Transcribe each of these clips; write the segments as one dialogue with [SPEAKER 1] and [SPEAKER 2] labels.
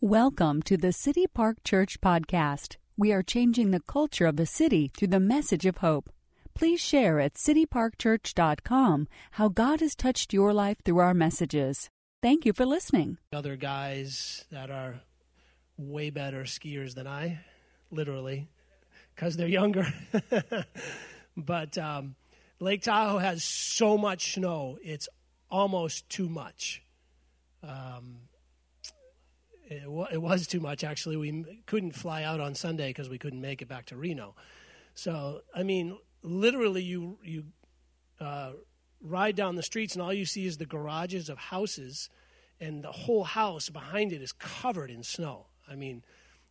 [SPEAKER 1] Welcome to the City Park Church podcast. We are changing the culture of the city through the message of hope. Please share at cityparkchurch.com how God has touched your life through our messages. Thank you for listening.
[SPEAKER 2] Other guys that are way better skiers than I, literally, because they're younger. but um, Lake Tahoe has so much snow, it's almost too much. Um, it, it was too much actually. We couldn't fly out on Sunday because we couldn't make it back to Reno. So I mean, literally, you you uh, ride down the streets and all you see is the garages of houses, and the whole house behind it is covered in snow. I mean,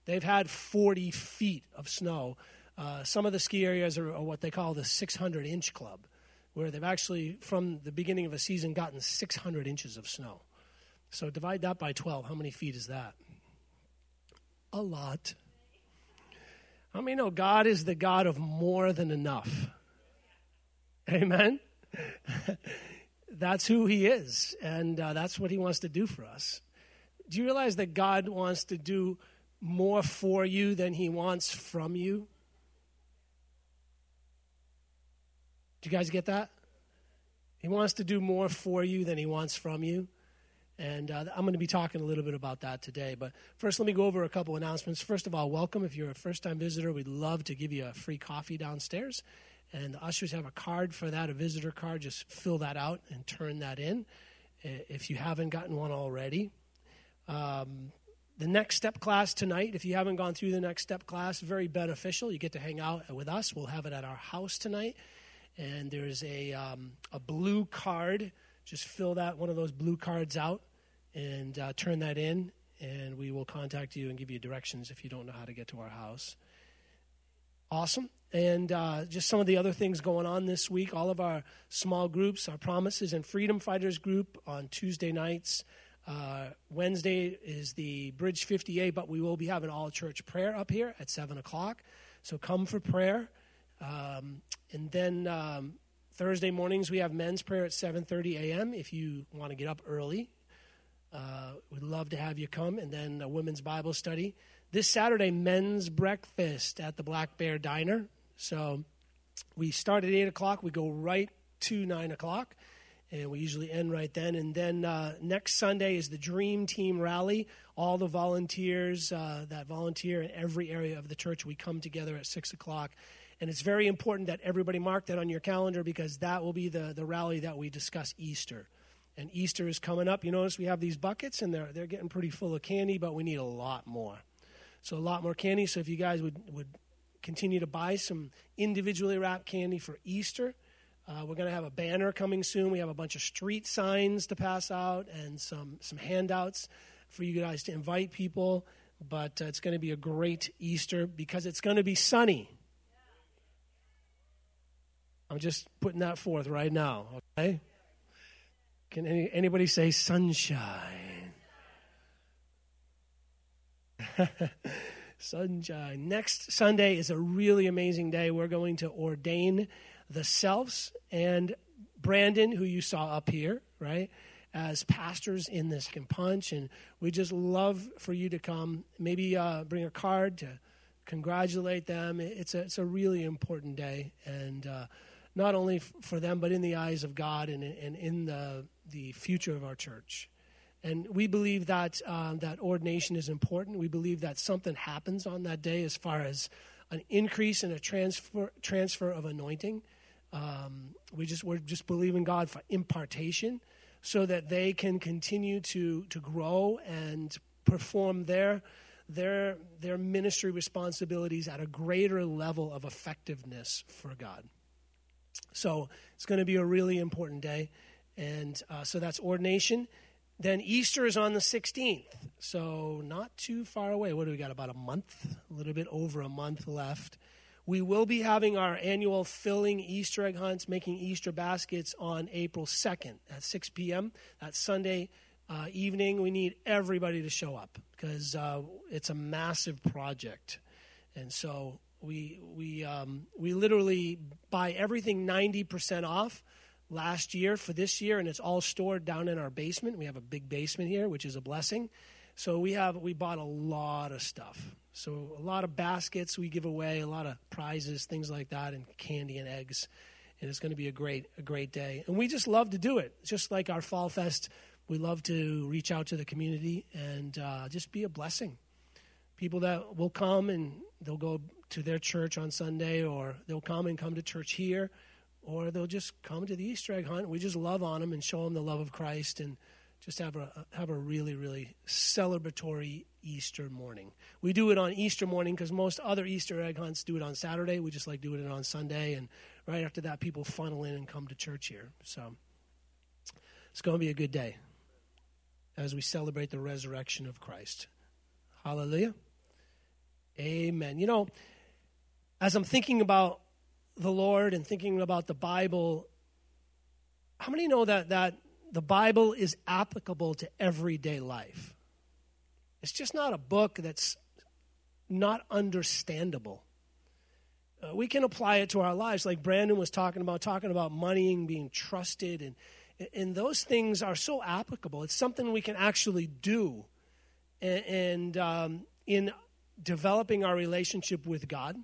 [SPEAKER 2] they've had 40 feet of snow. Uh, some of the ski areas are, are what they call the 600 inch club, where they've actually, from the beginning of a season, gotten 600 inches of snow. So divide that by 12. How many feet is that? A lot. How many know God is the God of more than enough? Amen? that's who He is, and uh, that's what He wants to do for us. Do you realize that God wants to do more for you than He wants from you? Do you guys get that? He wants to do more for you than He wants from you. And uh, I'm going to be talking a little bit about that today. But first, let me go over a couple announcements. First of all, welcome. If you're a first time visitor, we'd love to give you a free coffee downstairs. And the ushers have a card for that, a visitor card. Just fill that out and turn that in if you haven't gotten one already. Um, the next step class tonight, if you haven't gone through the next step class, very beneficial. You get to hang out with us. We'll have it at our house tonight. And there's a, um, a blue card. Just fill that one of those blue cards out and uh, turn that in, and we will contact you and give you directions if you don't know how to get to our house. Awesome. And uh, just some of the other things going on this week. All of our small groups, our Promises and Freedom Fighters group on Tuesday nights. Uh, Wednesday is the Bridge 58, but we will be having all church prayer up here at 7 o'clock. So come for prayer. Um, and then um, Thursday mornings we have men's prayer at 7:30 a.m. If you want to get up early, uh, we'd love to have you come. And then a women's Bible study. This Saturday, men's breakfast at the Black Bear Diner. So we start at 8 o'clock. We go right to 9 o'clock. And we usually end right then. And then uh, next Sunday is the Dream Team Rally. All the volunteers uh, that volunteer in every area of the church, we come together at 6 o'clock. And it's very important that everybody mark that on your calendar because that will be the, the rally that we discuss Easter and Easter is coming up. You notice we have these buckets, and they're they're getting pretty full of candy, but we need a lot more. So a lot more candy. So if you guys would would continue to buy some individually wrapped candy for Easter. Uh, we're going to have a banner coming soon. We have a bunch of street signs to pass out and some some handouts for you guys to invite people. But uh, it's going to be a great Easter because it's going to be sunny. I'm just putting that forth right now. Okay. Can any, anybody say sunshine? sunshine. Next Sunday is a really amazing day. We're going to ordain the selves and Brandon, who you saw up here, right, as pastors in this punch. And we just love for you to come. Maybe uh, bring a card to congratulate them. It's a, it's a really important day. And uh, not only for them, but in the eyes of God and, and in the, the future of our church. And we believe that uh, that ordination is important. We believe that something happens on that day as far as an increase and a transfer transfer of anointing. Um, we just we're just believing God for impartation, so that they can continue to to grow and perform their their their ministry responsibilities at a greater level of effectiveness for God. So it's going to be a really important day. And uh, so that's ordination. Then Easter is on the 16th. So not too far away. What do we got? About a month, a little bit over a month left. We will be having our annual filling Easter egg hunts, making Easter baskets on April 2nd at 6 p.m. That Sunday uh, evening. We need everybody to show up because uh, it's a massive project. And so we we um, we literally buy everything ninety percent off last year for this year, and it's all stored down in our basement. We have a big basement here, which is a blessing. So we have we bought a lot of stuff. So a lot of baskets we give away, a lot of prizes, things like that, and candy and eggs. And it's going to be a great a great day. And we just love to do it. Just like our fall fest, we love to reach out to the community and uh, just be a blessing. People that will come and they'll go to their church on Sunday, or they'll come and come to church here, or they'll just come to the Easter egg hunt. We just love on them and show them the love of Christ and just have a have a really really celebratory Easter morning. We do it on Easter morning because most other Easter egg hunts do it on Saturday. We just like doing it on Sunday, and right after that, people funnel in and come to church here. So it's going to be a good day as we celebrate the resurrection of Christ. Hallelujah. Amen. You know, as I'm thinking about the Lord and thinking about the Bible, how many know that that the Bible is applicable to everyday life? It's just not a book that's not understandable. Uh, we can apply it to our lives, like Brandon was talking about, talking about money and being trusted, and and those things are so applicable. It's something we can actually do, and, and um, in developing our relationship with God,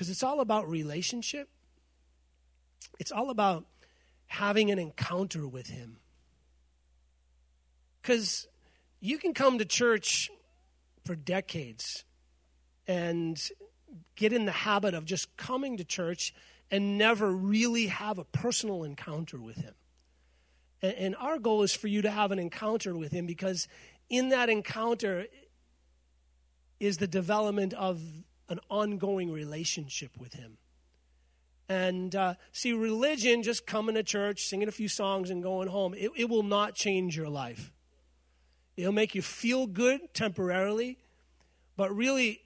[SPEAKER 2] because it's all about relationship. It's all about having an encounter with Him. Because you can come to church for decades and get in the habit of just coming to church and never really have a personal encounter with Him. And, our goal is for you to have an encounter with Him because in that encounter is the development of an ongoing relationship with Him. And uh, see, religion, just coming to church, singing a few songs, and going home, it, it will not change your life. It'll make you feel good temporarily, but really,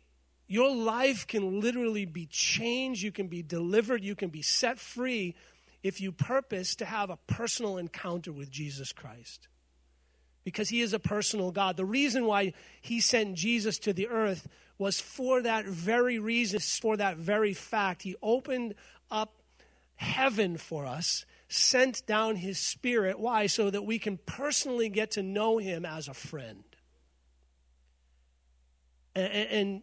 [SPEAKER 2] your life can literally be changed. You can be delivered. You can be set free if you purpose to have a personal encounter with Jesus Christ. Because he is a personal God. The reason why he sent Jesus to the earth was for that very reason, for that very fact. He opened up heaven for us, sent down his spirit. Why? So that we can personally get to know him as a friend. And, and,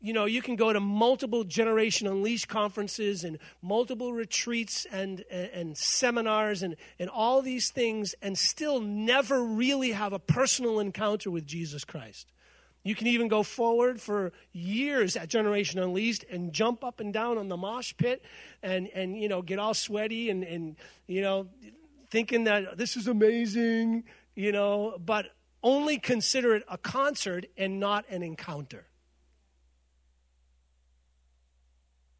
[SPEAKER 2] you know, you can go to multiple Generation Unleashed conferences and multiple retreats and, and, and, seminars and, and all these things and still never really have a personal encounter with Jesus Christ. You can even go forward for years at Generation Unleashed and jump up and down on the mosh pit and, and you know, get all sweaty and, and, you know, thinking that this is amazing, you know, but only consider it a concert and not an encounter.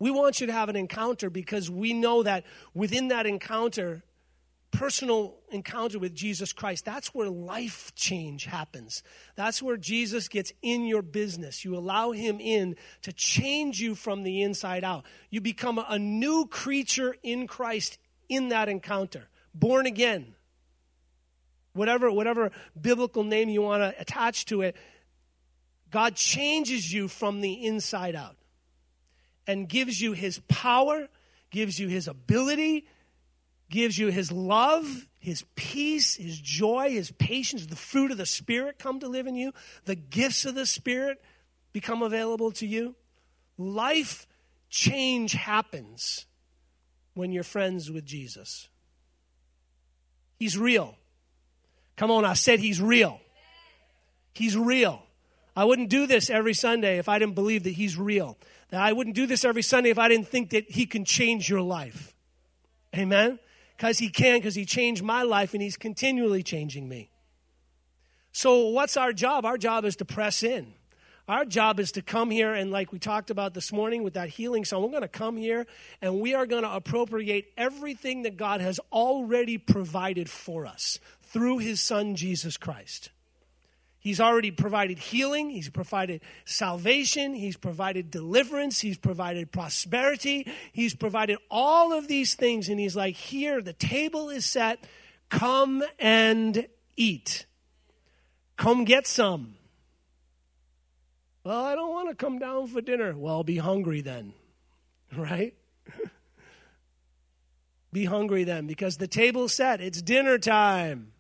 [SPEAKER 2] We want you to have an encounter because we know that within that encounter, personal encounter with Jesus Christ, that's where life change happens. That's where Jesus gets in your business. You allow him in to change you from the inside out. You become a new creature in Christ in that encounter, born again. Whatever, whatever biblical name you want to attach to it, God changes you from the inside out and gives you his power, gives you his ability, gives you his love, his peace, his joy, his patience, the fruit of the Spirit come to live in you, the gifts of the Spirit become available to you. Life change happens when you're friends with Jesus. He's real. Come on, I said he's real. He's real. I wouldn't do this every Sunday if I didn't believe that he's real. That I wouldn't do this every Sunday if I didn't think that he can change your life. Amen? Because He can, because He changed my life and He's continually changing me. So, what's our job? Our job is to press in. Our job is to come here and, like we talked about this morning with that healing song, we're going to come here and we are going to appropriate everything that God has already provided for us through His Son, Jesus Christ. He's already provided healing. He's provided salvation. He's provided deliverance. He's provided prosperity. He's provided all of these things. And he's like, here, the table is set. Come and eat. Come get some. Well, I don't want to come down for dinner. Well, be hungry then, right? be hungry then because the table's set. It's dinner time.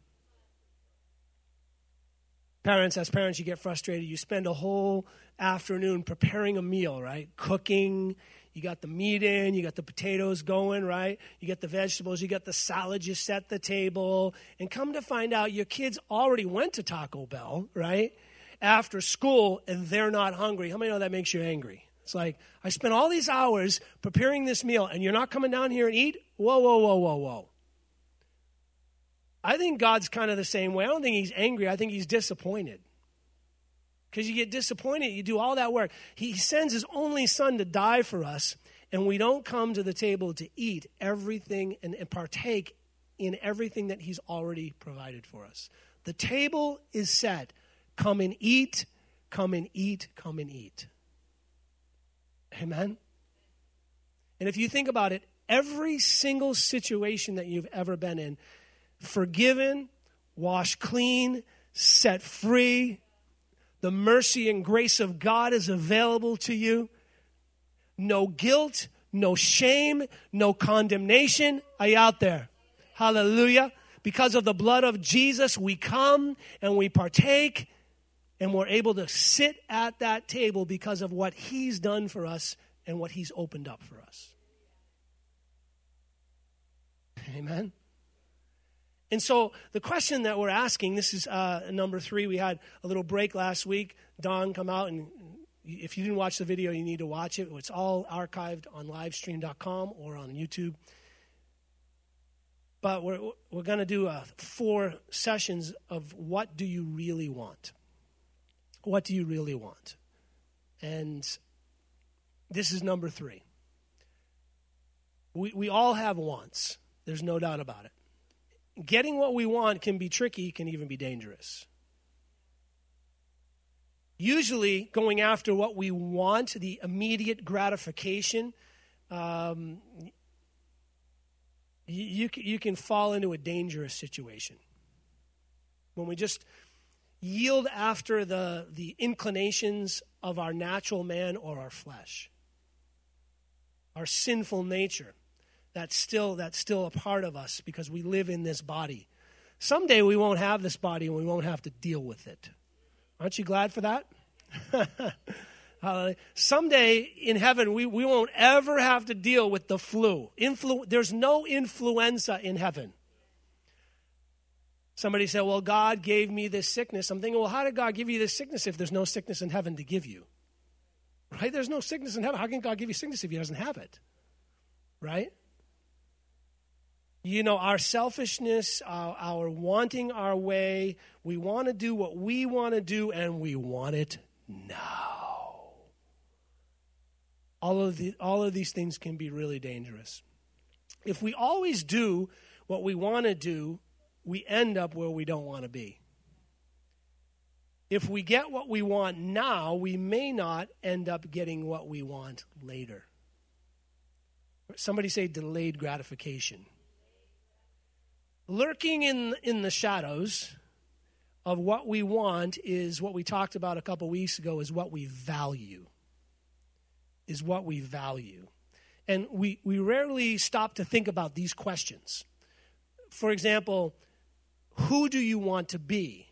[SPEAKER 2] Parents, as parents, you get frustrated. You spend a whole afternoon preparing a meal, right? Cooking. You got the meat in, you got the potatoes going, right? You get the vegetables, you got the salad, you set the table. And come to find out, your kids already went to Taco Bell, right? After school, and they're not hungry. How many know that makes you angry? It's like, I spent all these hours preparing this meal, and you're not coming down here and eat? Whoa, whoa, whoa, whoa, whoa. I think God's kind of the same way. I don't think he's angry, I think he's disappointed. Because you get disappointed, you do all that work. He sends his only son to die for us, and we don't come to the table to eat everything and, and partake in everything that he's already provided for us. The table is set. Come and eat, come and eat, come and eat. Amen? And if you think about it, every single situation that you've ever been in, forgiven, washed clean, set free. The mercy and grace of God is available to you. No guilt, no shame, no condemnation. Are you out there? Hallelujah. Because of the blood of Jesus, we come and we partake and we're able to sit at that table because of what He's done for us and what He's opened up for us. Amen. And so the question that we're asking, this is uh, number three. We had a little break last week. Don come out, and if you didn't watch the video, you need to watch it. It's all archived on livestream.com or on YouTube. But we're, we're going to do uh, four sessions of what do you really want? What do you really want? And this is number three. We, we all have wants, there's no doubt about it getting what we want can be tricky, can even be dangerous. Usually, going after what we want, the immediate gratification, um, you, you can fall into a dangerous situation. When we just yield after the, the inclinations of our natural man or our flesh, our sinful nature that's still that's still a part of us because we live in this body. Someday we won't have this body and we won't have to deal with it. Aren't you glad for that? someday in heaven we, we won't ever have to deal with the flu. Influ- there's no influenza in heaven. Somebody said, Well, God gave me this sickness. I'm thinking, Well, how did God give you this sickness if there's no sickness in heaven to give you? Right? There's no sickness in heaven. How can God give you sickness if He doesn't have it? Right? You know, our selfishness, our, our, wanting our way, we want to do what we want to do, and we want it now. All of, the, all of these things can be really dangerous. If we always do what we want to do, we end up where we don't want to be. If we get what we want now, we may not end up getting what we want later. Somebody say delayed gratification lurking in, in the shadows of what we want is what we talked about a couple weeks ago is what we value. Is what we value. And we, we rarely stop to think about these questions. For example, who do you want to be?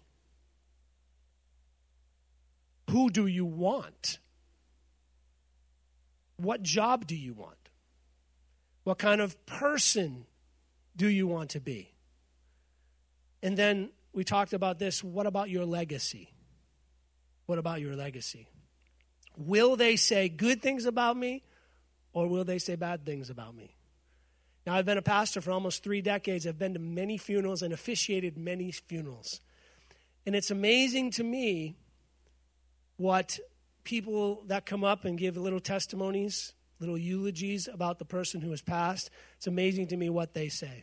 [SPEAKER 2] Who do you want? What job do you want? What kind of person do you want to be? And then we talked about this. What about your legacy? What about your legacy? Will they say good things about me or will they say bad things about me? Now, I've been a pastor for almost three decades. I've been to many funerals and officiated many funerals. And it's amazing to me what people that come up and give little testimonies, little eulogies about the person who has passed, it's amazing to me what they say.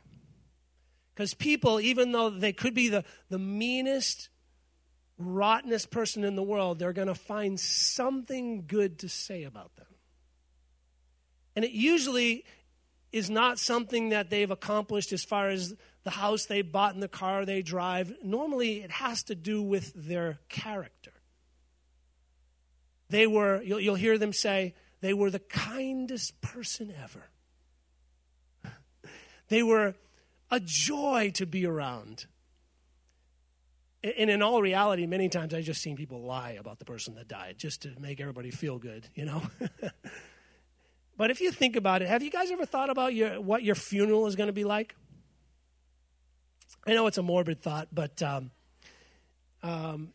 [SPEAKER 2] Because people, even though they could be the, the meanest, rottenest person in the world, they're going to find something good to say about them. And it usually is not something that they've accomplished as far as the house they bought and the car they drive. Normally, it has to do with their character. They were, you'll, you'll hear them say, they were the kindest person ever. they were a joy to be around. And in all reality, many times I've just seen people lie about the person that died just to make everybody feel good, you know? but if you think about it, have you guys ever thought about your, what your funeral is going to be like? I know it's a morbid thought, but um, um,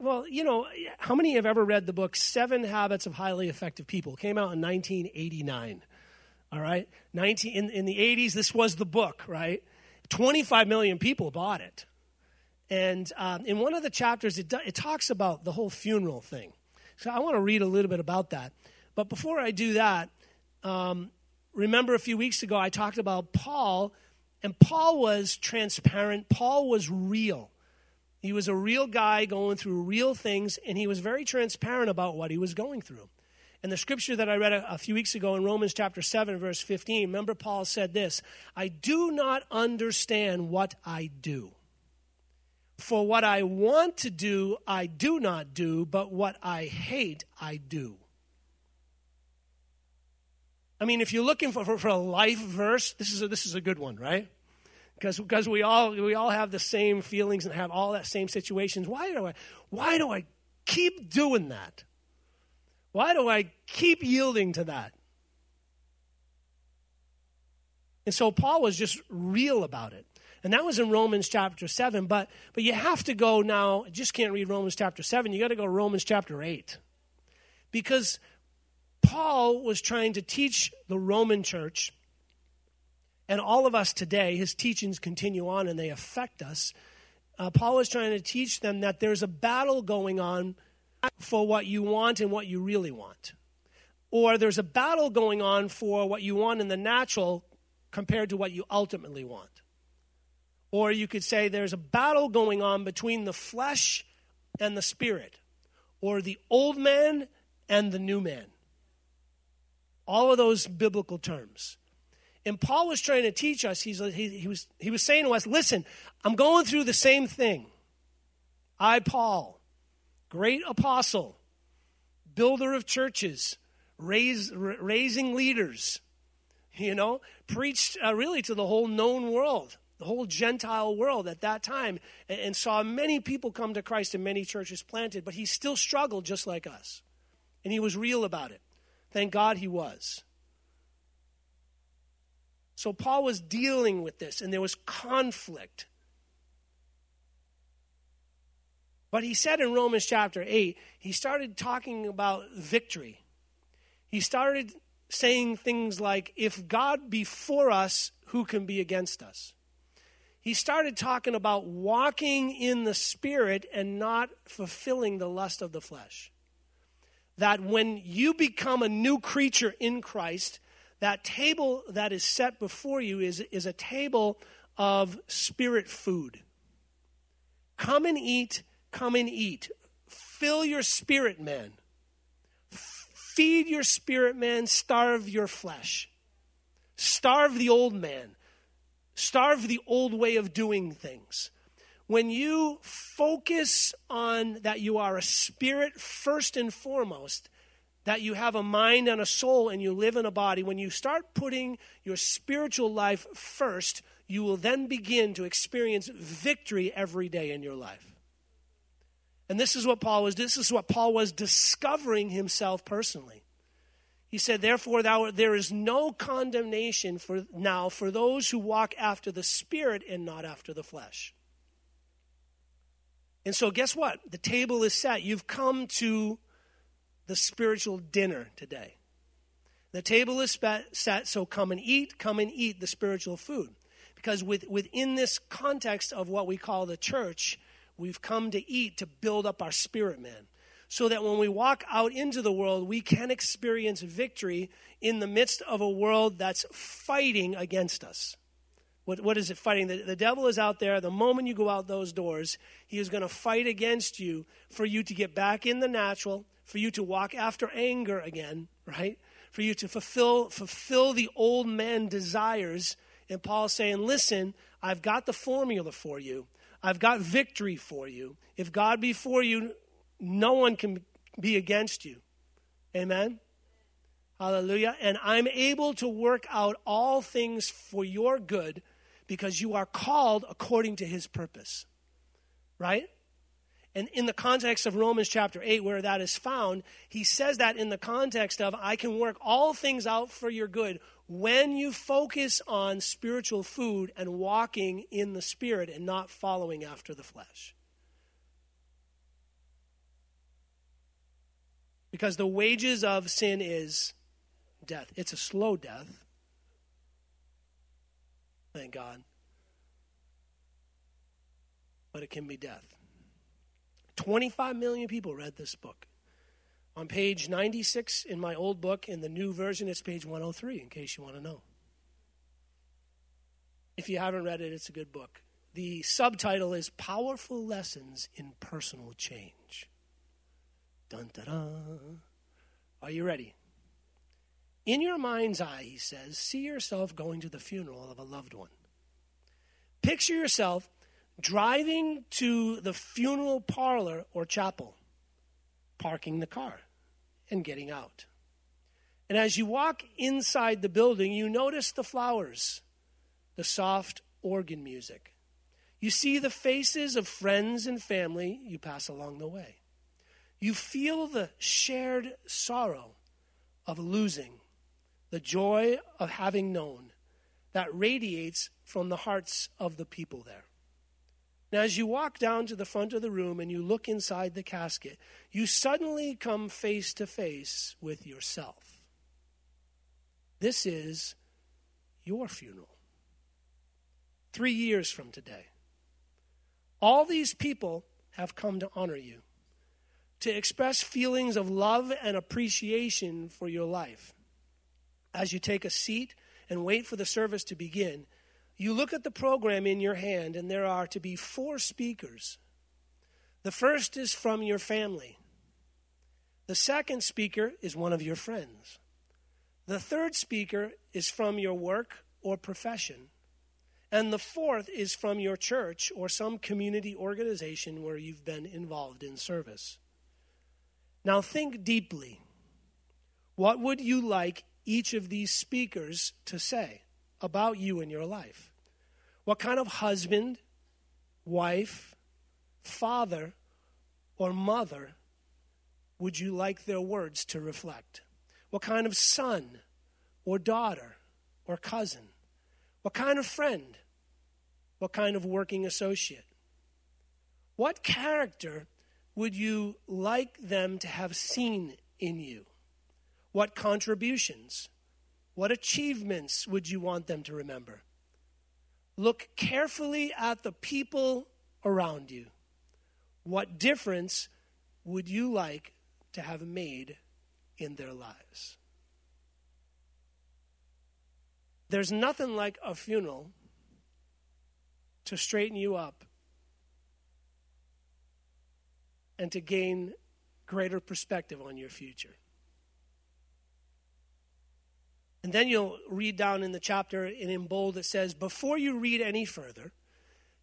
[SPEAKER 2] well, you know, how many have ever read the book Seven Habits of Highly Effective People? It came out in 1989. All right, 19 in, in the 80s, this was the book, right? 25 million people bought it, and um, in one of the chapters, it, it talks about the whole funeral thing. So I want to read a little bit about that. But before I do that, um, remember a few weeks ago I talked about Paul, and Paul was transparent. Paul was real. He was a real guy going through real things, and he was very transparent about what he was going through. And the scripture that I read a, a, few weeks ago in Romans chapter 7, verse 15, remember Paul said this I do not understand what I do. For what I want to do, I do not do, but what I hate, I do. I mean, if you're looking for, for, for a life verse, this is a, this is a good one, right? because because we all we all have the same feelings and have all that same situations. Why do I why do I keep doing that? Why do I keep yielding to that? And so Paul was just real about it. And that was in Romans chapter 7, but but you have to go now, just can't read Romans chapter 7. You got to go Romans chapter 8. Because Paul was trying to teach the Roman church and all of us today, his teachings continue on and they affect us. Uh, Paul is trying to teach them that there's a battle going on for what you want and what you really want. Or there's a battle going on for what you want in the natural compared to what you ultimately want. Or you could say there's a battle going on between the flesh and the spirit, or the old man and the new man. All of those biblical terms. And Paul was trying to teach us, he's, he, he, was, he was saying to us, listen, I'm going through the same thing. I, Paul, great apostle, builder of churches, raise, raising leaders, you know, preached uh, really to the whole known world, the whole Gentile world at that time, and, and saw many people come to Christ and many churches planted, but he still struggled just like us. And he was real about it. Thank God he was. So Paul was dealing with this, and there was conflict. But he said in Romans chapter 8, he started talking about victory. He started saying things like, If God be for us, who can be against us? He started talking about walking in the Spirit and not fulfilling the lust of the flesh. That when you become a new creature in Christ, that table that is set before you is, is a table of spirit food. Come and eat, come and eat. Fill your spirit man. Feed your spirit man, starve your flesh. Starve the old man. Starve the old way of doing things. When you focus on that you are a spirit first and foremost, that you have a mind and a soul and you live in a body, when you start putting your spiritual life first, you will then begin to experience victory every day in your life. And this is what Paul was this is what Paul was discovering himself personally. He said, Therefore, thou, there is no condemnation for now for those who walk after the Spirit and not after the flesh. And so, guess what? The table is set. You've come to the spiritual dinner today. The table is set, so come and eat, come and eat the spiritual food. Because with, within this context of what we call the church, we've come to eat to build up our spirit man. So that when we walk out into the world, we can experience victory in the midst of a world that's fighting against us. What, what is it fighting? The, the devil is out there. The moment you go out those doors, he is going to fight against you for you to get back in the natural, for you to walk after anger again, right? For you to fulfill, fulfill the old man desires. And Paul's saying, listen, I've got the formula for you. I've got victory for you. If God be for you, no one can be against you. Amen? Hallelujah. And I'm able to work out all things for your good because you are called according to his purpose. right? And in the context of Romans chapter 8, where that is found, he says that in the context of, I can work all things out for your good when you focus on spiritual food and walking in the Spirit and not following after the flesh. Because the wages of sin is death. It's a slow death. Thank God. But it can be death. 25 million people read this book. On page 96 in my old book, in the new version, it's page 103, in case you want to know. If you haven't read it, it's a good book. The subtitle is Powerful Lessons in Personal Change. Dun, dun, dun. Are you ready? In your mind's eye, he says, see yourself going to the funeral of a loved one. Picture yourself driving to the funeral parlor or chapel, parking the car, and getting out. And as you walk inside the building, you notice the flowers, the soft organ music. You see the faces of friends and family you pass along the way. You feel the shared sorrow of losing, the joy of having known that radiates from the hearts of the people there. Now, as you walk down to the front of the room and you look inside the casket, you suddenly come face to face with yourself. This is your funeral. Three years from today. All these people have come to honor you, to express feelings of love and appreciation for your life. As you take a seat and wait for the service to begin, you look at the program in your hand, and there are to be four speakers. The first is from your family. The second speaker is one of your friends. The third speaker is from your work or profession. And the fourth is from your church or some community organization where you've been involved in service. Now think deeply. What would you like each of these speakers to say? about you and your life. What kind of husband, wife, father, or mother would you like their words to reflect? What kind of son or daughter or cousin? What kind of friend? What kind of working associate? What character would you like them to have seen in you? What contributions? What achievements would you want them to remember? Look carefully at the people around you. What difference would you like to have made in their lives? There's nothing like a funeral to straighten you up and to gain greater perspective on your future. And then you'll read down in the chapter, and in bold it says, Before you read any further,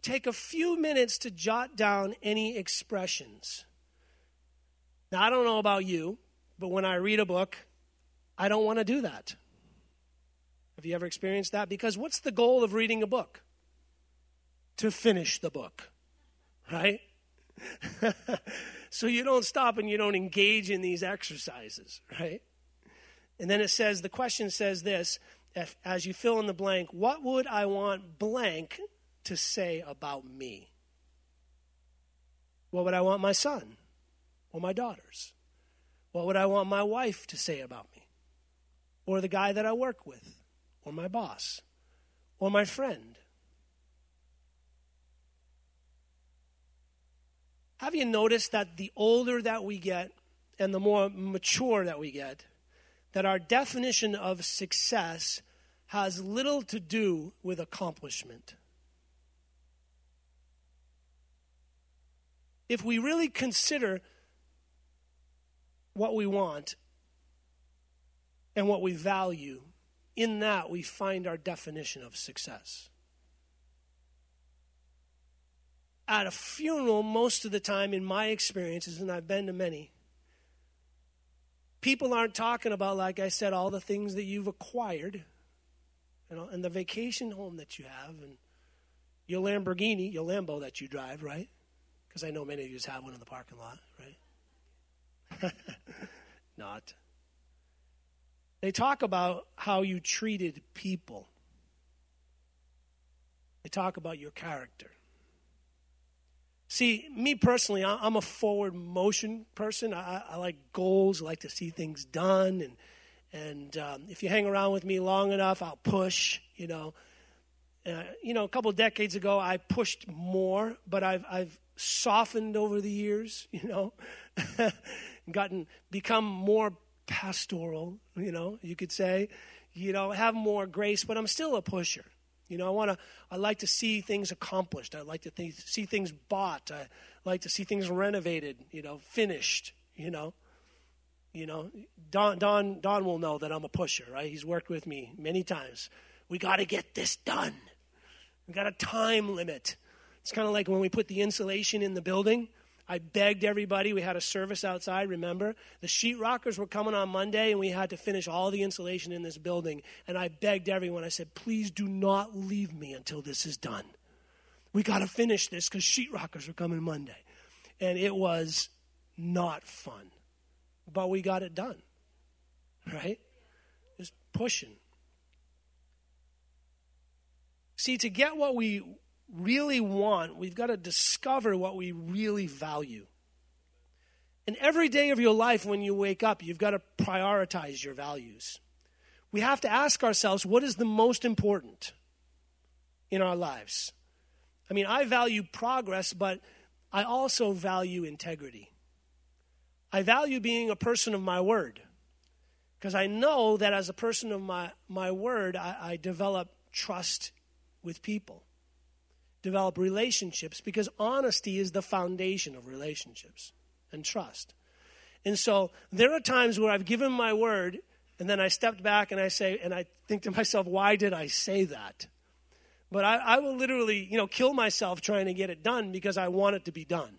[SPEAKER 2] take a few minutes to jot down any expressions. Now, I don't know about you, but when I read a book, I don't want to do that. Have you ever experienced that? Because what's the goal of reading a book? To finish the book, right? so you don't stop and you don't engage in these exercises, right? And then it says, the question says this if, as you fill in the blank, what would I want blank to say about me? What would I want my son or my daughters? What would I want my wife to say about me? Or the guy that I work with? Or my boss? Or my friend? Have you noticed that the older that we get and the more mature that we get, that our definition of success has little to do with accomplishment. If we really consider what we want and what we value, in that we find our definition of success. At a funeral, most of the time, in my experiences, and I've been to many, people aren't talking about, like I said, all the things that you've acquired you know, and the vacation home that you have and your Lamborghini, your Lambo that you drive, right? Because I know many of you have one in the parking lot, right? Not. They talk about how you treated people. They talk about your character. See, me personally, I'm a forward motion person. I, I like goals. I like to see things done, and and um, if you hang around with me long enough, I'll push. You know, uh, you know, a couple decades ago, I pushed more, but I've I've softened over the years. You know, gotten become more pastoral. You know, you could say, you know, have more grace, but I'm still a pusher. You know, I want to. I like to see things accomplished. I like to th- see things bought. I like to see things renovated. You know, finished. You know, you know. Don Don Don will know that I'm a pusher, right? He's worked with me many times. We got to get this done. We got a time limit. It's kind of like when we put the insulation in the building. I begged everybody. We had a service outside, remember? The sheetrockers were coming on Monday, and we had to finish all the insulation in this building. And I begged everyone. I said, please do not leave me until this is done. We got to finish this because sheetrockers are coming Monday. And it was not fun. But we got it done, right? Just pushing. See, to get what we really want, we've got to discover what we really value. And every day of your life, when you wake up, you've got to prioritize your values. We have to ask ourselves what is the most important in our lives? I mean, I value progress, but I also value integrity. I value being a person of my word because I know that as a person of my, my word, I, I develop trust with people develop relationships because honesty is the foundation of relationships and trust. And so there are times where I've given my word and then I stepped back and I say, and I think to myself, why did I say that? But I, I will literally, you know, kill myself trying to get it done because I want it to be done.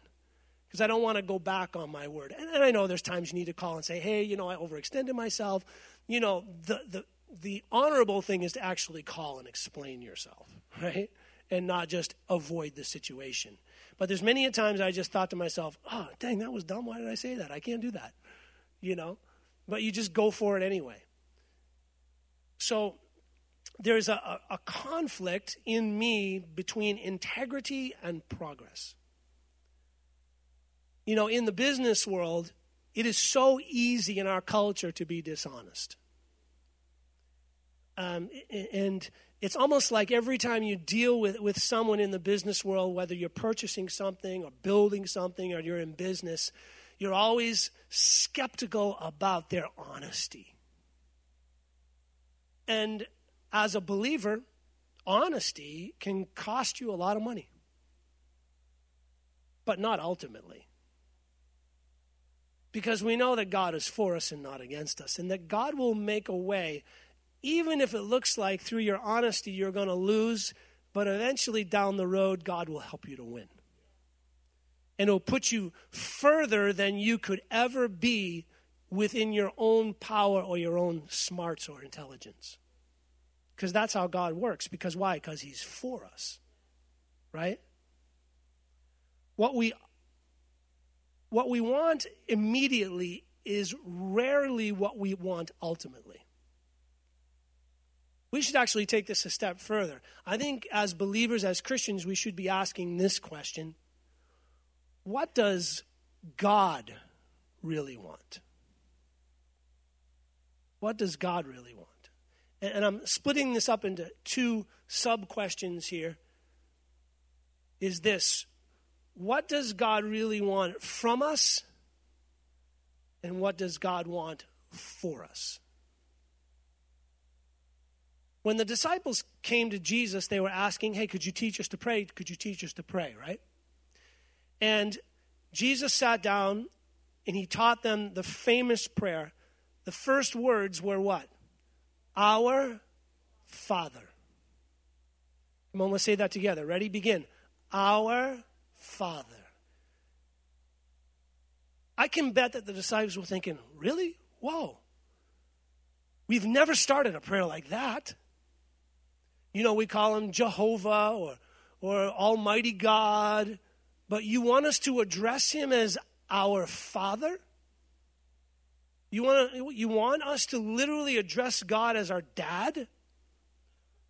[SPEAKER 2] Because I don't want to go back on my word. And, and I know there's times you need to call and say, hey, you know, I overextended myself. You know, the, the, the honorable thing is to actually call and explain yourself, right? And not just avoid the situation. But there's many a times I just thought to myself, oh, dang, that was dumb. Why did I say that? I can't do that. You know? But you just go for it anyway. So there's a, a, conflict in me between integrity and progress. You know, in the business world, it is so easy in our culture to be dishonest. Um, and it's almost like every time you deal with, with someone in the business world, whether you're purchasing something or building something or you're in business, you're always skeptical about their honesty. And as a believer, honesty can cost you a lot of money, but not ultimately. Because we know that God is for us and not against us, and that God will make a way even if it looks like through your honesty you're going to lose, but eventually down the road, God will help you to win. And it'll put you further than you could ever be within your own power or your own smarts or intelligence. Because that's how God works. Because why? Because He's for us. Right? What we what we want immediately is rarely what we want ultimately we should actually take this a step further. I think as believers, as Christians, we should be asking this question What does God really want? What does God really want? And, I'm splitting this up into two sub questions here. Is this what does God really want from us? And what does God want for us? When the disciples came to Jesus, they were asking, Hey, could you teach us to pray? Could you teach us to pray, right? And Jesus sat down and he taught them the famous prayer. The first words were what? Our Father. Come on, let's say that together. Ready? Begin. Our Father. I can bet that the disciples were thinking, Really? Whoa. We've never started a prayer like that. You know, we call him Jehovah or, or Almighty God. but you want us to address him as our Father? You want, you want us to literally address God as our dad?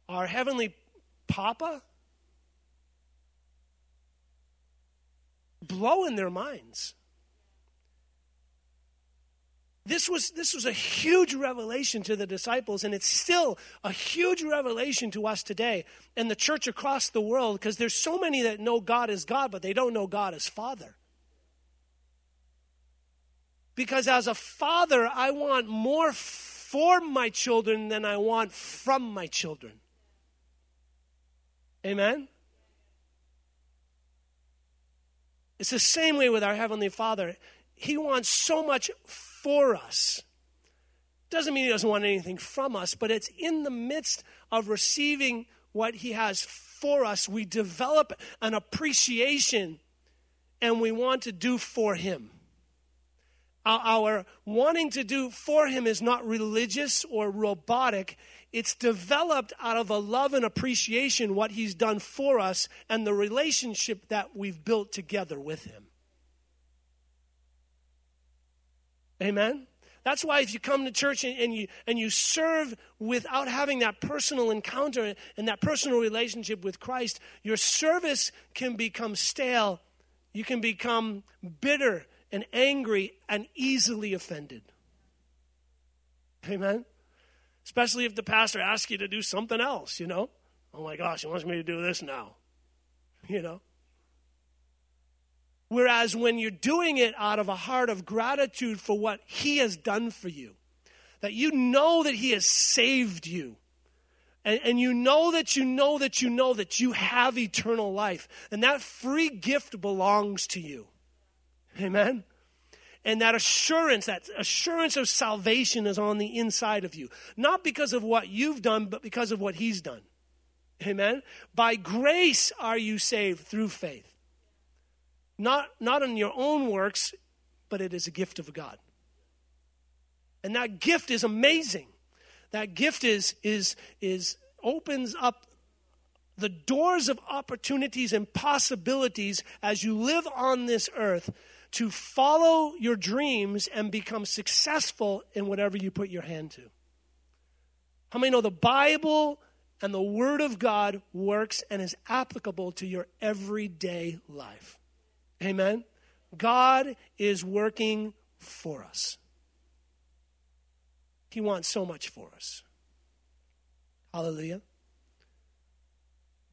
[SPEAKER 2] Our heavenly papa? Blow in their minds. This was, this was a huge revelation to the disciples, and it's still a huge revelation to us today and the church across the world because there's so many that know God as God, but they don't know God as Father. Because as a father, I want more for my children than I want from my children. Amen? It's the same way with our Heavenly Father. He wants so much for us. Doesn't mean He doesn't want anything from us, but it's in the midst of receiving what He has for us, we develop an appreciation and we want to do for Him our wanting to do for him is not religious or robotic. It's developed out of a love and appreciation what he's done for us and the relationship that we've built together with him. Amen. That's why if you come to church and, and, you and you serve without having that personal encounter and that personal relationship with Christ, your service can become stale. You can become bitter and angry and easily offended. Amen? Especially if the pastor asks you to do something else, you know? Oh my gosh, he wants me to do this now. You know? Whereas when you're doing it out of a heart of gratitude for what he has done for you, that you know that he has saved you, and, and, you know that you know that you know that you have eternal life, and that free gift belongs to you. Amen? And that assurance, that assurance of salvation is on the inside of you. Not because of what you've done, but because of what He's done. Amen? By grace are you saved through faith. Not, not in your own works, but it is a gift of God. And that gift is amazing. That gift is, is, is opens up the doors of opportunities and possibilities as you live on this earth to follow your dreams and become successful in whatever you put your hand to. How many know the Bible and the Word of God works and is applicable to your everyday life? Amen? God is working for us. He wants so much for us. Hallelujah.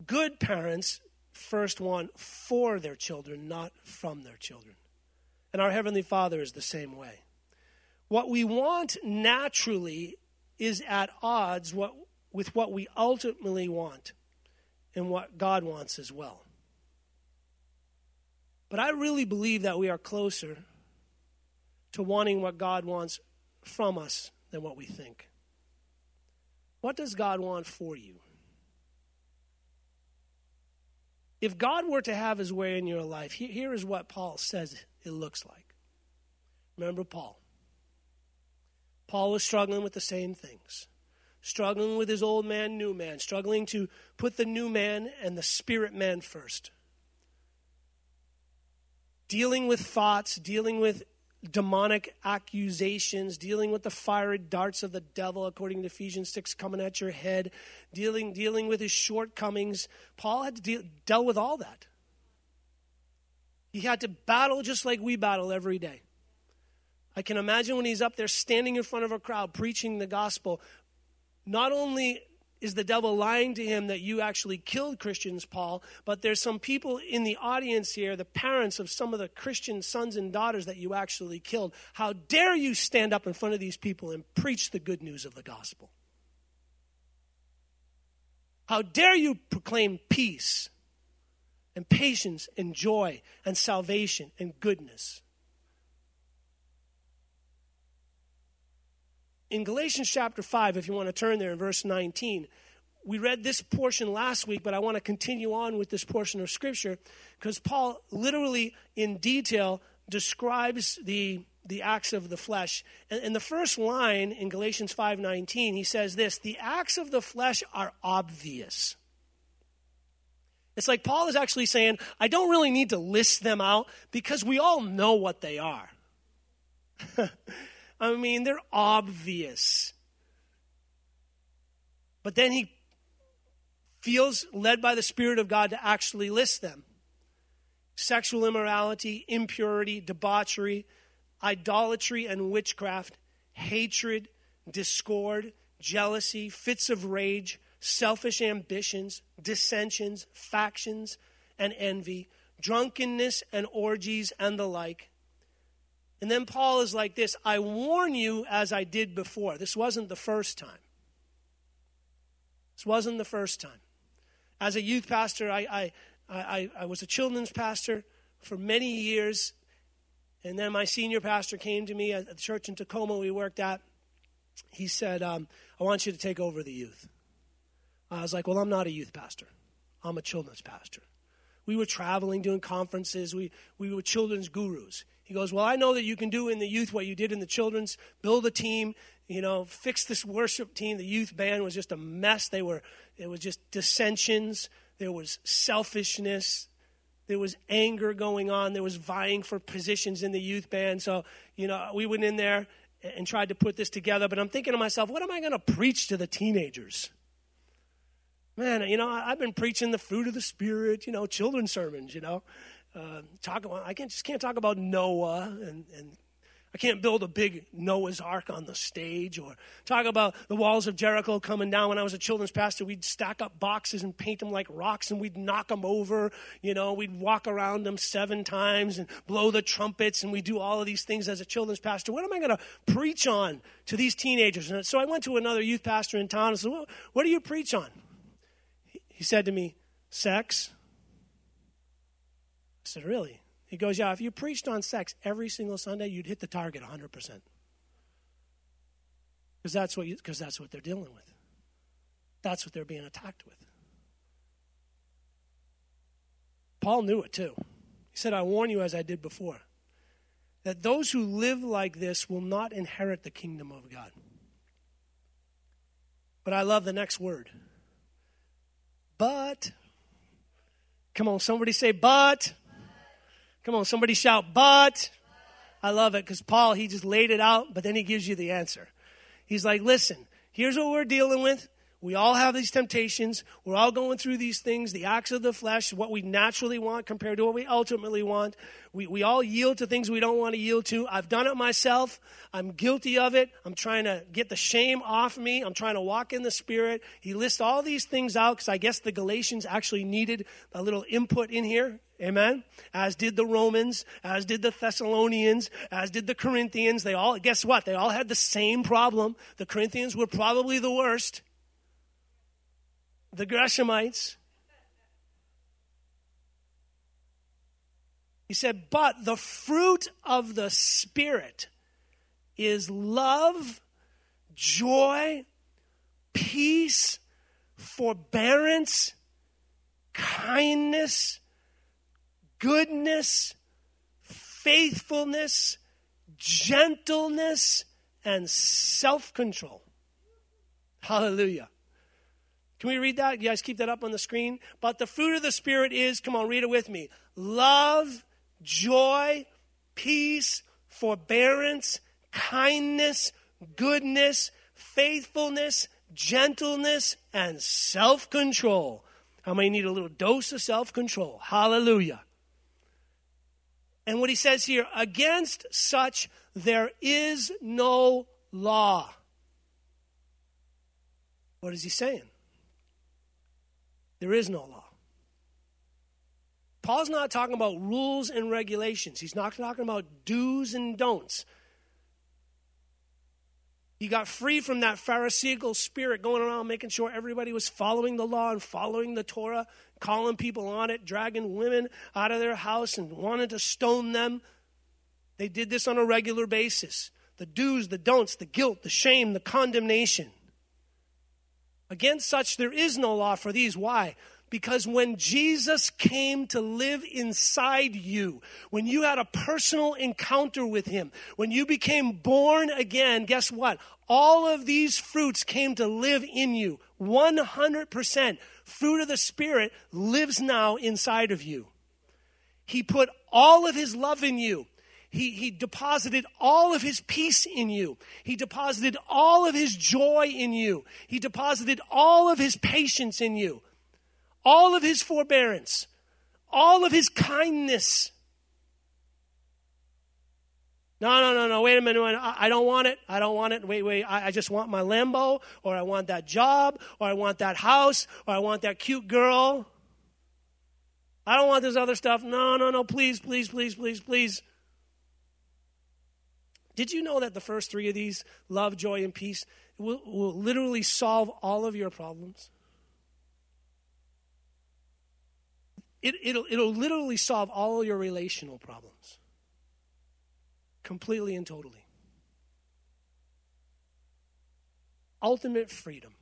[SPEAKER 2] Good parents first want for their children, not from their children. And our Heavenly Father is the same way. What we want naturally is at odds what, with what we ultimately want and what God wants as well. But I really believe that we are closer to wanting what God wants from us than what we think. What does God want for you? If God were to have his way in your life, here is what Paul says it looks like. Remember Paul. Paul was struggling with the same things. Struggling with his old man, new man, struggling to put the new man and the spirit man first. Dealing with thoughts, dealing with demonic accusations, dealing with the fiery darts of the devil, according to Ephesians 6, coming at your head, dealing, dealing with his shortcomings. Paul had to deal, deal with all that. He had to battle just like we battle every day. I can imagine when he's up there standing in front of a crowd preaching the gospel, not only is the devil lying to him that you actually killed Christians, Paul, but there's some people in the audience here, the parents of some of the Christian sons and daughters that you actually killed. How dare you stand up in front of these people and preach the good news of the gospel? How dare you proclaim peace and patience and joy and salvation and goodness. In Galatians chapter 5, if you want to turn there in verse 19, we read this portion last week, but I want to continue on with this portion of Scripture because Paul literally in detail describes the, the acts of the flesh. And in the first line in Galatians 5:19, he says this, "The acts of the flesh are obvious." It's like Paul is actually saying, I don't really need to list them out because we all know what they are. I mean, they're obvious. But then he feels led by the Spirit of God to actually list them sexual immorality, impurity, debauchery, idolatry and witchcraft, hatred, discord, jealousy, fits of rage, selfish ambitions, dissensions, factions, and envy, drunkenness and orgies and the like. And then Paul is like this I warn you as I did before. This wasn't the first time. This wasn't the first time. As a youth pastor, I, I, I, I was a children's pastor for many years. And then my senior pastor came to me at the church in Tacoma we worked at. He said, um, I want you to take over the youth. I was like, Well, I'm not a youth pastor, I'm a children's pastor. We were traveling, doing conferences, we, we were children's gurus. He goes, Well, I know that you can do in the youth what you did in the children's, build a team, you know, fix this worship team. The youth band was just a mess. They were, it was just dissensions, there was selfishness, there was anger going on, there was vying for positions in the youth band. So, you know, we went in there and tried to put this together, but I'm thinking to myself, what am I going to preach to the teenagers? Man, you know, I've been preaching the fruit of the Spirit, you know, children's sermons, you know. Uh, talk about, I can't, just can't talk about Noah and, and I can't build a big Noah's Ark on the stage or talk about the walls of Jericho coming down. When I was a children's pastor, we'd stack up boxes and paint them like rocks and we'd knock them over. You know, we'd walk around them seven times and blow the trumpets and we do all of these things as a children's pastor. What am I going to preach on to these teenagers? And so I went to another youth pastor in town and said, well, What do you preach on? He said to me, Sex. I said, Really? He goes, Yeah, if you preached on sex every single Sunday, you'd hit the target 100%. Because that's, what because that's what they're dealing with. That's what they're being attacked with. Paul knew it too. He said, I warn you as I did before, that those who live like this will not inherit the kingdom of God. But I love the next word. But, come on, somebody say, but. Come on, somebody shout, but. I love it because Paul, he just laid it out, but then he gives you the answer. He's like, listen, here's what we're dealing with. We all have these temptations. We're all going through these things, the acts of the flesh, what we naturally want compared to what we ultimately want. We, we all yield to things we don't want to yield to. I've done it myself. I'm guilty of it. I'm trying to get the shame off me. I'm trying to walk in the Spirit. He lists all these things out because I guess the Galatians actually needed a little input in here. Amen. As did the Romans, as did the Thessalonians, as did the Corinthians. They all, guess what? They all had the same problem. The Corinthians were probably the worst the Greshamites. He said, But the fruit of the Spirit is love, joy, peace, forbearance, kindness, goodness, faithfulness, gentleness, and self control. Hallelujah. Can we read that? You guys keep that up on the screen. But the fruit of the Spirit is, come on, read it with me love, joy, peace, forbearance, kindness, goodness, faithfulness, gentleness, and self control. How many need a little dose of self control? Hallelujah. And what he says here against such there is no law. What is he saying? There is no law. Paul's not talking about rules and regulations. He's not talking about do's and don'ts. He got free from that Pharisaical spirit going around making sure everybody was following the law and following the Torah, calling people on it, dragging women out of their house and wanting to stone them. They did this on a regular basis. The do's, the don'ts, the guilt, the shame, the condemnation. Against such there is no law for these. Why? Because when Jesus came to live inside you, when you had a personal encounter with Him, when you became born again, guess what? All of these fruits came to live in you. 100% fruit of the Spirit lives now inside of you. He put all of His love in you. He, he deposited all of His peace in you. He deposited all of His joy in you. He deposited all of His patience in you. All of His forbearance. All of His kindness. No, no, no, no. Wait a minute. I, don't want it. I don't want it. Wait, wait. I, I just want my Lambo, or I want that job, or I want that house, or I want that cute girl. I don't want this other stuff. No, no, no. Please, please, please, please, please. Did you know that the first three of these, love, joy, and peace, will, will literally solve all of your problems? It, it'll, it'll literally solve all your relational problems completely and totally. Ultimate freedom.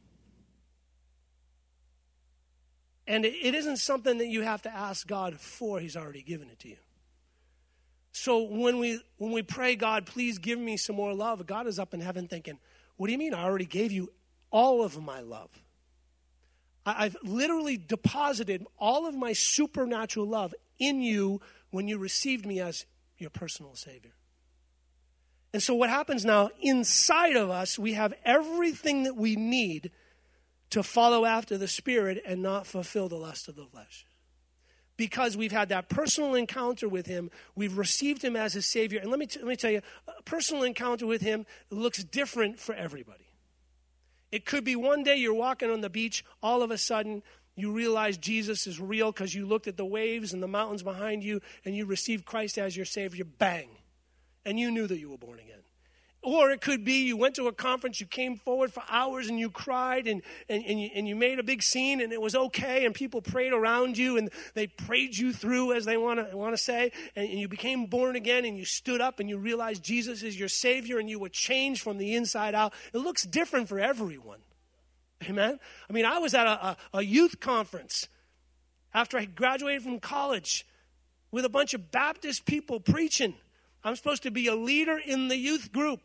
[SPEAKER 2] And it isn't something that you have to ask God for, He's already given it to you. So when we when we pray, God, please give me some more love, God is up in heaven thinking, What do you mean? I already gave you all of my love. I've literally deposited all of my supernatural love in you when you received me as your personal Savior. And so, what happens now, inside of us, we have everything that we need to follow after the Spirit and not fulfill the lust of the flesh. Because we've had that personal encounter with Him, we've received Him as a Savior. And let me, t- let me tell you, a personal encounter with Him looks different for everybody. It could be one day you're walking on the beach, all of a sudden, you realize Jesus is real because you looked at the waves and the mountains behind you and you received Christ as your Savior. Bang and you knew that you were born again. Or it could be you went to a conference, you came forward for hours and you cried and, and, and, you, and you made a big scene and it was okay and people prayed around you and they prayed you through, as they want to want to say, and, and you became born again and you stood up and you realized Jesus is your Savior and you were changed from the inside out. It looks different for everyone. Amen? I mean, I was at a, a, a youth conference after I graduated from college with a bunch of Baptist people preaching. I'm supposed to be a leader in the youth group.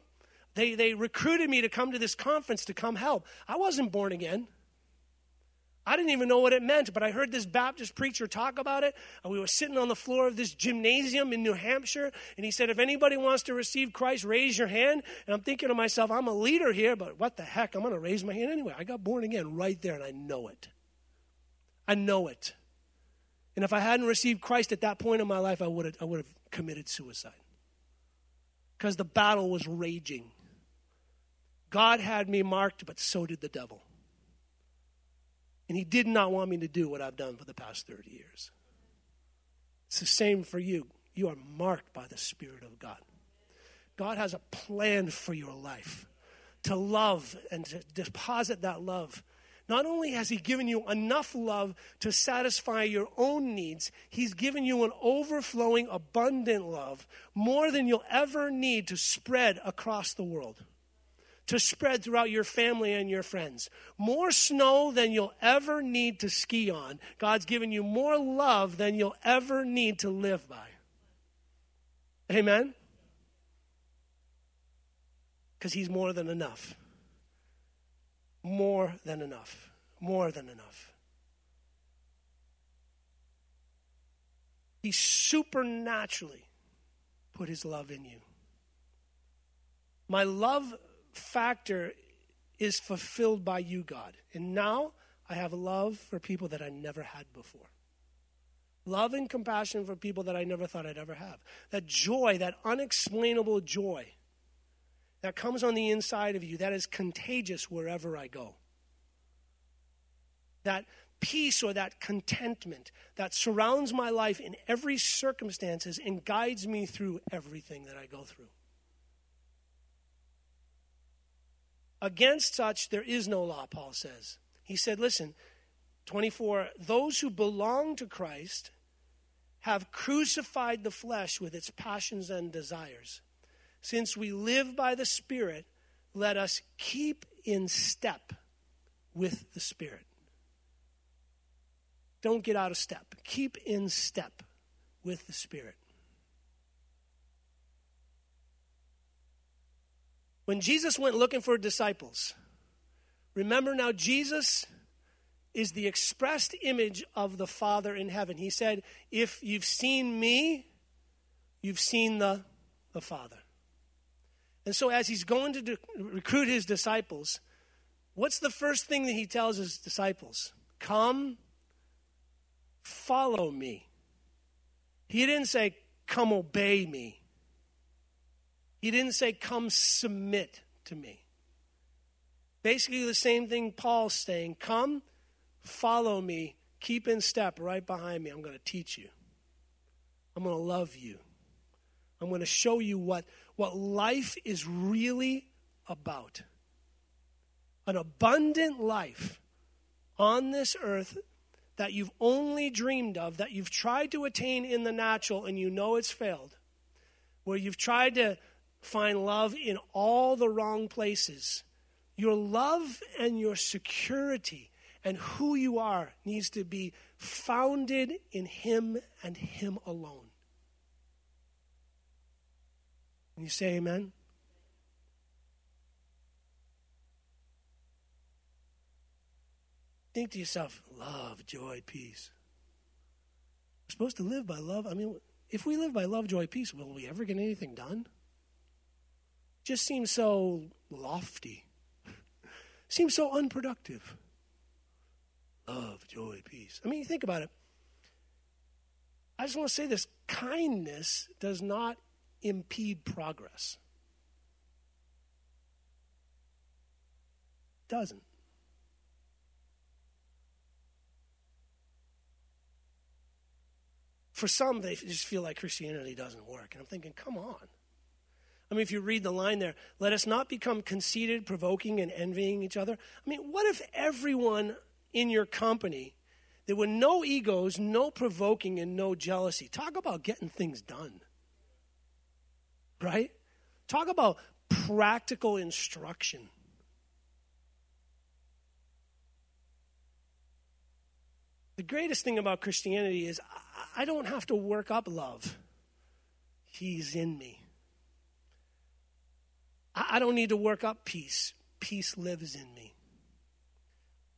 [SPEAKER 2] They, they recruited me to come to this conference to come help. I wasn't born again. I didn't even know what it meant, but I heard this Baptist preacher talk about it. And we were sitting on the floor of this gymnasium in New Hampshire, and he said, If anybody wants to receive Christ, raise your hand. And I'm thinking to myself, I'm a leader here, but what the heck? I'm going to raise my hand anyway. I got born again right there, and I know it. I know it. And if I hadn't received Christ at that point in my life, I would have, I would have committed suicide because the battle was raging. God had me marked, but so did the devil. And he did not want me to do what I've done for the past 30 years. It's the same for you. You are marked by the Spirit of God. God has a plan for your life to love and to deposit that love not only has He given you enough love to satisfy your own needs, He's given you an overflowing, abundant love, more than you'll ever need to spread across the world, to spread throughout your family and your friends. More snow than you'll ever need to ski on. God's given you more love than you'll ever need to live by. Amen? Because He's more than enough more than enough. More than enough. He supernaturally put his love in you. My love factor is fulfilled by you, God. And now I have love for people that I never had before. Love and compassion for people that I never thought I'd ever have. That joy, that unexplainable joy that comes on the inside of you that is contagious wherever I go. That peace or that contentment that surrounds my life in every circumstances and guides me through everything that I go through. Against such there is no law, Paul says. He said, listen, 24, those who belong to Christ have crucified the flesh with its passions and desires. Since we live by the Spirit, let us keep in step with the Spirit. Don't get out of step. Keep in step with the Spirit. When Jesus went looking for disciples, Remember now, Jesus is the expressed image of the Father in heaven. He said, If you've seen me, you've seen the, the Father. And so, as he's going to recruit his disciples, what's the first thing that he tells his disciples? Come, follow me. He didn't say, Come obey me. He didn't say, Come submit to me. Basically, the same thing Paul's saying Come, follow me, keep in step right behind me. I'm going to teach you, I'm going to love you. I'm going to show you what, what life is really about. An abundant life on this earth that you've only dreamed of, that you've tried to attain in the natural and you know it's failed, where you've tried to find love in all the wrong places. Your love and your security and who you are needs to be founded in Him and Him alone. Can you say amen? Think to yourself, love, joy, peace. We're supposed to live by love. I mean, if we live by love, joy, peace, will we ever get anything done? Just seems so lofty. seems so unproductive. Love, joy, peace. I mean, you think about it. I just want to say this kindness does not impede progress. Doesn't. For some, they just feel like Christianity doesn't work. And I'm thinking, come on. I mean, if you read the line there, let us not become conceited, provoking, and envying each other. I mean, what if everyone in your company, there were no egos, no provoking, and no jealousy? Talk about getting things done. Right? Talk about practical instruction. The greatest thing about Christianity is I don't have to work up love. He's in me. I don't need to work up peace. Peace lives in me.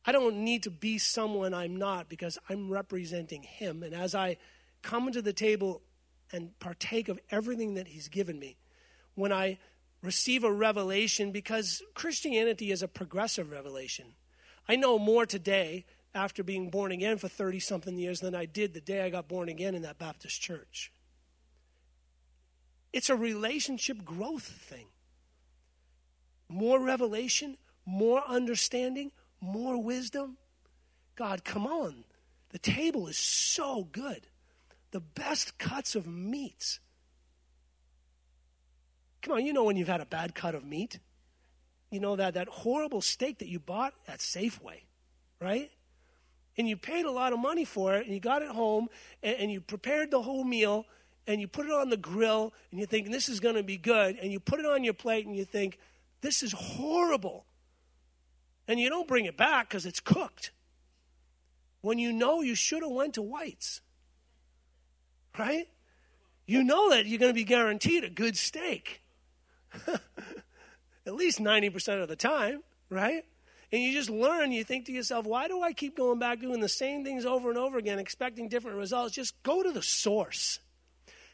[SPEAKER 2] I don't need to be someone I'm not because I'm representing Him. And as I come to the table and partake of everything that He's given me, when I receive a revelation, because Christianity is a progressive revelation, I know more today after being born again for 30 something years than I did the day I got born again in that Baptist church. It's a relationship growth thing. More revelation, more understanding, more wisdom. God, come on. The table is so good. The best cuts of meats. Come on, you know when you've had a bad cut of meat. You know that, that horrible steak that you bought at Safeway, right? and you paid a lot of money for it and you got it home and, and you prepared the whole meal and you put it on the grill and you think this is going to be good and you put it on your plate and you think this is horrible. And you don't bring it back because it's cooked. When you know you should have went to whites right? You know that you're going to be guaranteed a good steak. At least 90% of the time right? And you just learn, you think to yourself, why do I keep going back doing the same things over and over again, expecting different results? Just go to the source.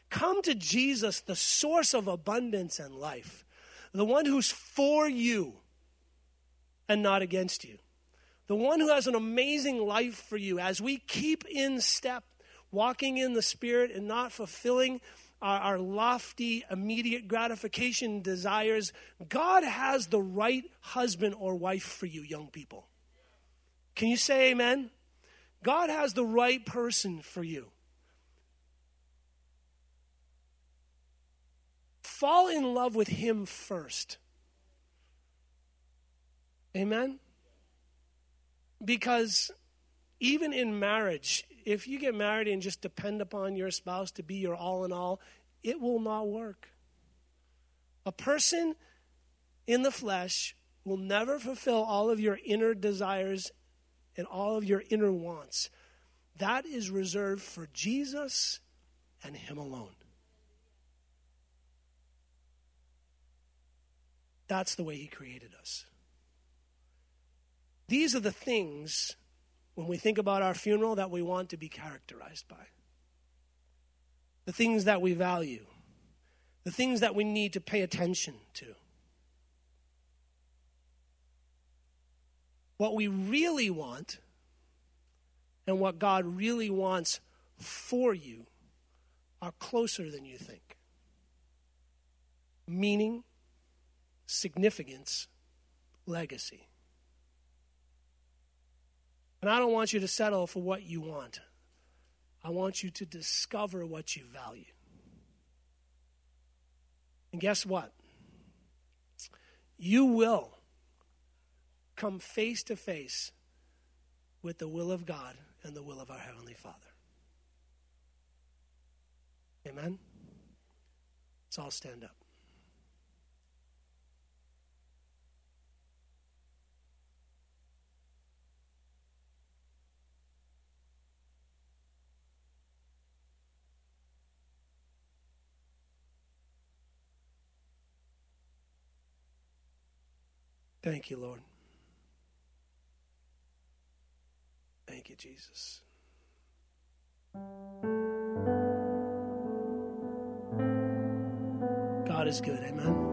[SPEAKER 2] Come to Jesus, the source of abundance and life, the one who's for you and not against you, the one who has an amazing life for you. As we keep in step, walking in the Spirit and not fulfilling our, our lofty, immediate gratification desires, God has the right husband or wife for you, young people. Can you say amen? God has the right person for you. Fall in love with Him first. Amen? Because even in marriage, if you get married and just depend upon your spouse to be your all in all, it will not work. A person in the flesh will never fulfill all of your inner desires and all of your inner wants. That is reserved for Jesus and Him alone. That's the way He created us. These are the things, when we think about our funeral, that we want to be characterized by. The things that we value, the things that we need to pay attention to. What we really want and what God really wants for you are closer than you think. Meaning, significance, legacy. And I don't want you to settle for what you want. I want you to discover what you value. And guess what? You will come face to face with the will of God and the will of our Heavenly Father. Amen? Let's all stand up. Thank you, Lord. Thank you, Jesus. God is good. Amen.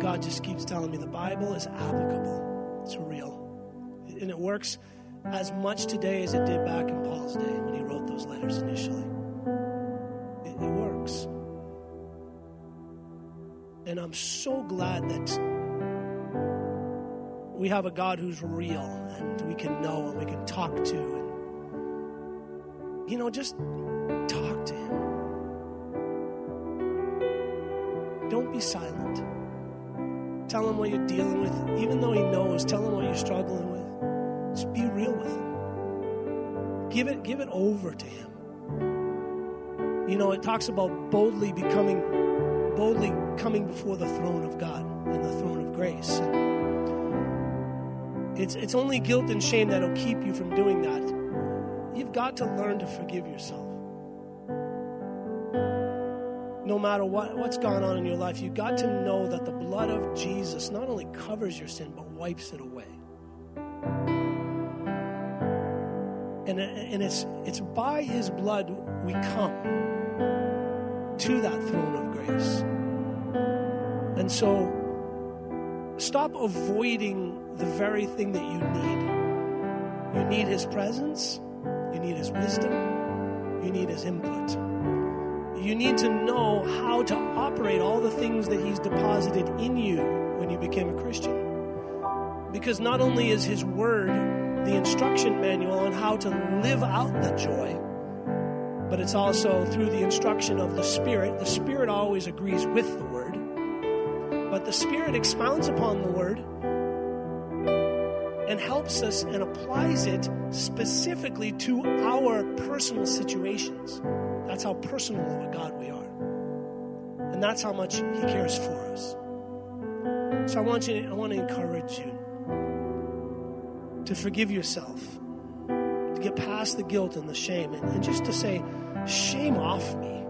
[SPEAKER 2] God just keeps telling me the Bible is applicable, it's real. And it works as much today as it did back in Paul's day when he wrote those letters initially. It, it works. And I'm so glad that we have a God who's real and we can know and we can talk to. And, you know, just talk to Him. Don't be silent. Tell Him what you're dealing with. Even though He knows, tell Him what you're struggling with. Just be real with Him. Give it, give it over to Him. You know, it talks about boldly becoming, boldly coming before the throne of God and the throne of grace. It's, it's only guilt and shame that'll keep you from doing that. You've got to learn to forgive yourself. No matter what, what's gone on in your life, you've got to know that the blood of Jesus not only covers your sin, but wipes it away. And, and it's, it's by his blood we come to that throne of grace. And so stop avoiding the very thing that you need. You need his presence, you need his wisdom, you need his input. You need to know how to operate all the things that he's deposited in you when you became a Christian. Because not only is his word the instruction manual on how to live out the joy, but it's also through the instruction of the Spirit. The Spirit always agrees with the Word, but the Spirit expounds upon the Word and helps us and applies it specifically to our personal situations. That's how personal of a God we are. And that's how much He cares for us. So I want you I want to encourage you to forgive yourself, to get past the guilt and the shame, and, and just to say, shame off me.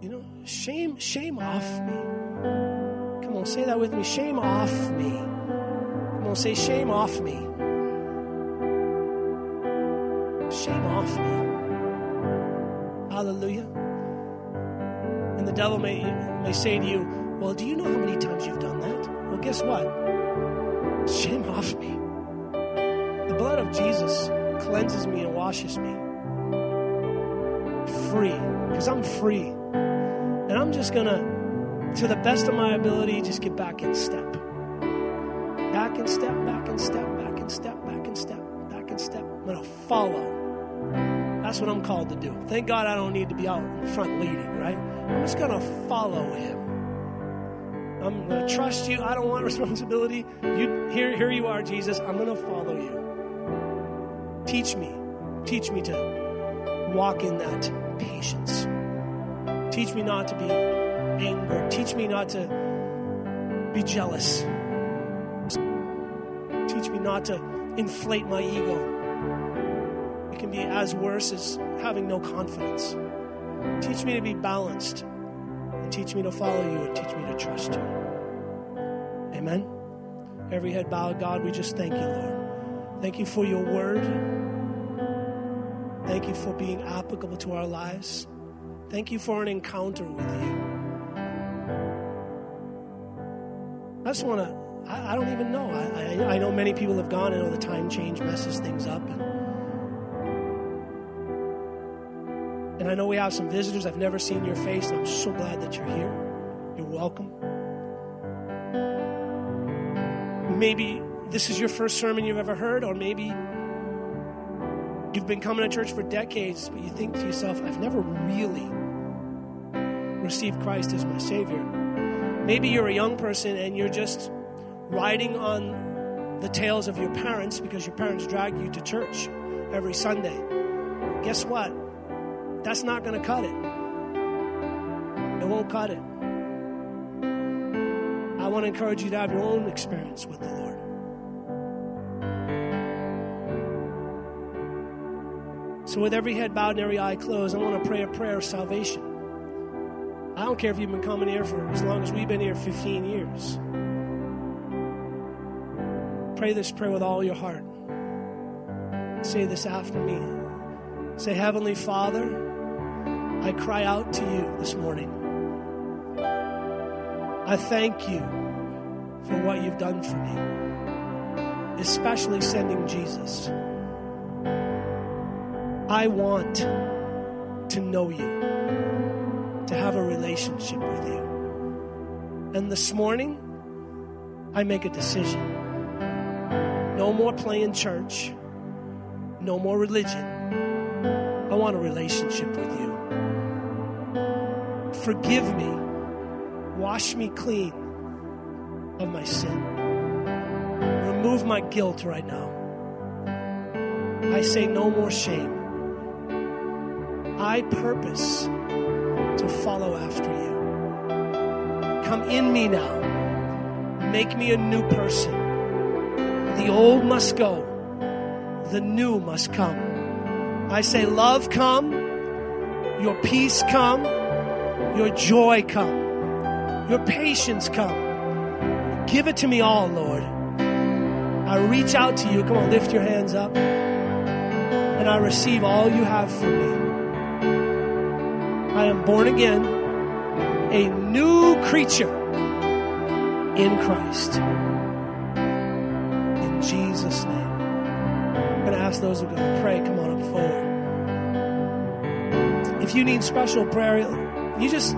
[SPEAKER 2] You know, shame, shame off me. Come on, say that with me. Shame off me. Come on, say shame off me. Shame off me. Hallelujah. And the devil may, may say to you, Well, do you know how many times you've done that? Well, guess what? Shame off me. Blood of Jesus cleanses me and washes me free because I'm free. And I'm just going to, to the best of my ability, just get back in step. Back in step, back in step, back in step, back in step, back in step. I'm going to follow. That's what I'm called to do. Thank God I don't need to be out in front leading, right? I'm just going to follow Him. I'm going to trust you. I don't want responsibility. You here here you are, Jesus. I'm going to follow you. Teach me. Teach me to walk in that patience. Teach me not to be angry. Teach me not to be jealous. Teach me not to inflate my ego. It can be as worse as having no confidence. Teach me to be balanced. and teach me to follow you and teach me to trust you. Amen. Every head bowed, God, we just thank you, Lord. Thank you for your word. Thank you for being applicable to our lives. Thank you for an encounter with you. I just want to I, I don't even know. I, I, I know many people have gone. I know the time change messes things up. And, and I know we have some visitors. I've never seen your face. I'm so glad that you're here. You're welcome. Maybe this is your first sermon you've ever heard, or maybe you've been coming to church for decades, but you think to yourself, I've never really received Christ as my Savior. Maybe you're a young person and you're just riding on the tails of your parents because your parents drag you to church every Sunday. Guess what? That's not going to cut it. It won't cut it. I want to encourage you to have your own experience with the Lord. So, with every head bowed and every eye closed, I want to pray a prayer of salvation. I don't care if you've been coming here for as long as we've been here 15 years. Pray this prayer with all your heart. Say this after me. Say, Heavenly Father, I cry out to you this morning. I thank you for what you've done for me, especially sending Jesus. I want to know you, to have a relationship with you. And this morning, I make a decision. No more playing church. No more religion. I want a relationship with you. Forgive me. Wash me clean of my sin. Remove my guilt right now. I say no more shame. I purpose to follow after you. Come in me now. Make me a new person. The old must go, the new must come. I say, love come, your peace come, your joy come, your patience come. Give it to me all, Lord. I reach out to you. Come on, lift your hands up. And I receive all you have for me. I am born again, a new creature in Christ. In Jesus' name. I'm going to ask those who are going to pray, come on up forward. If you need special prayer, you just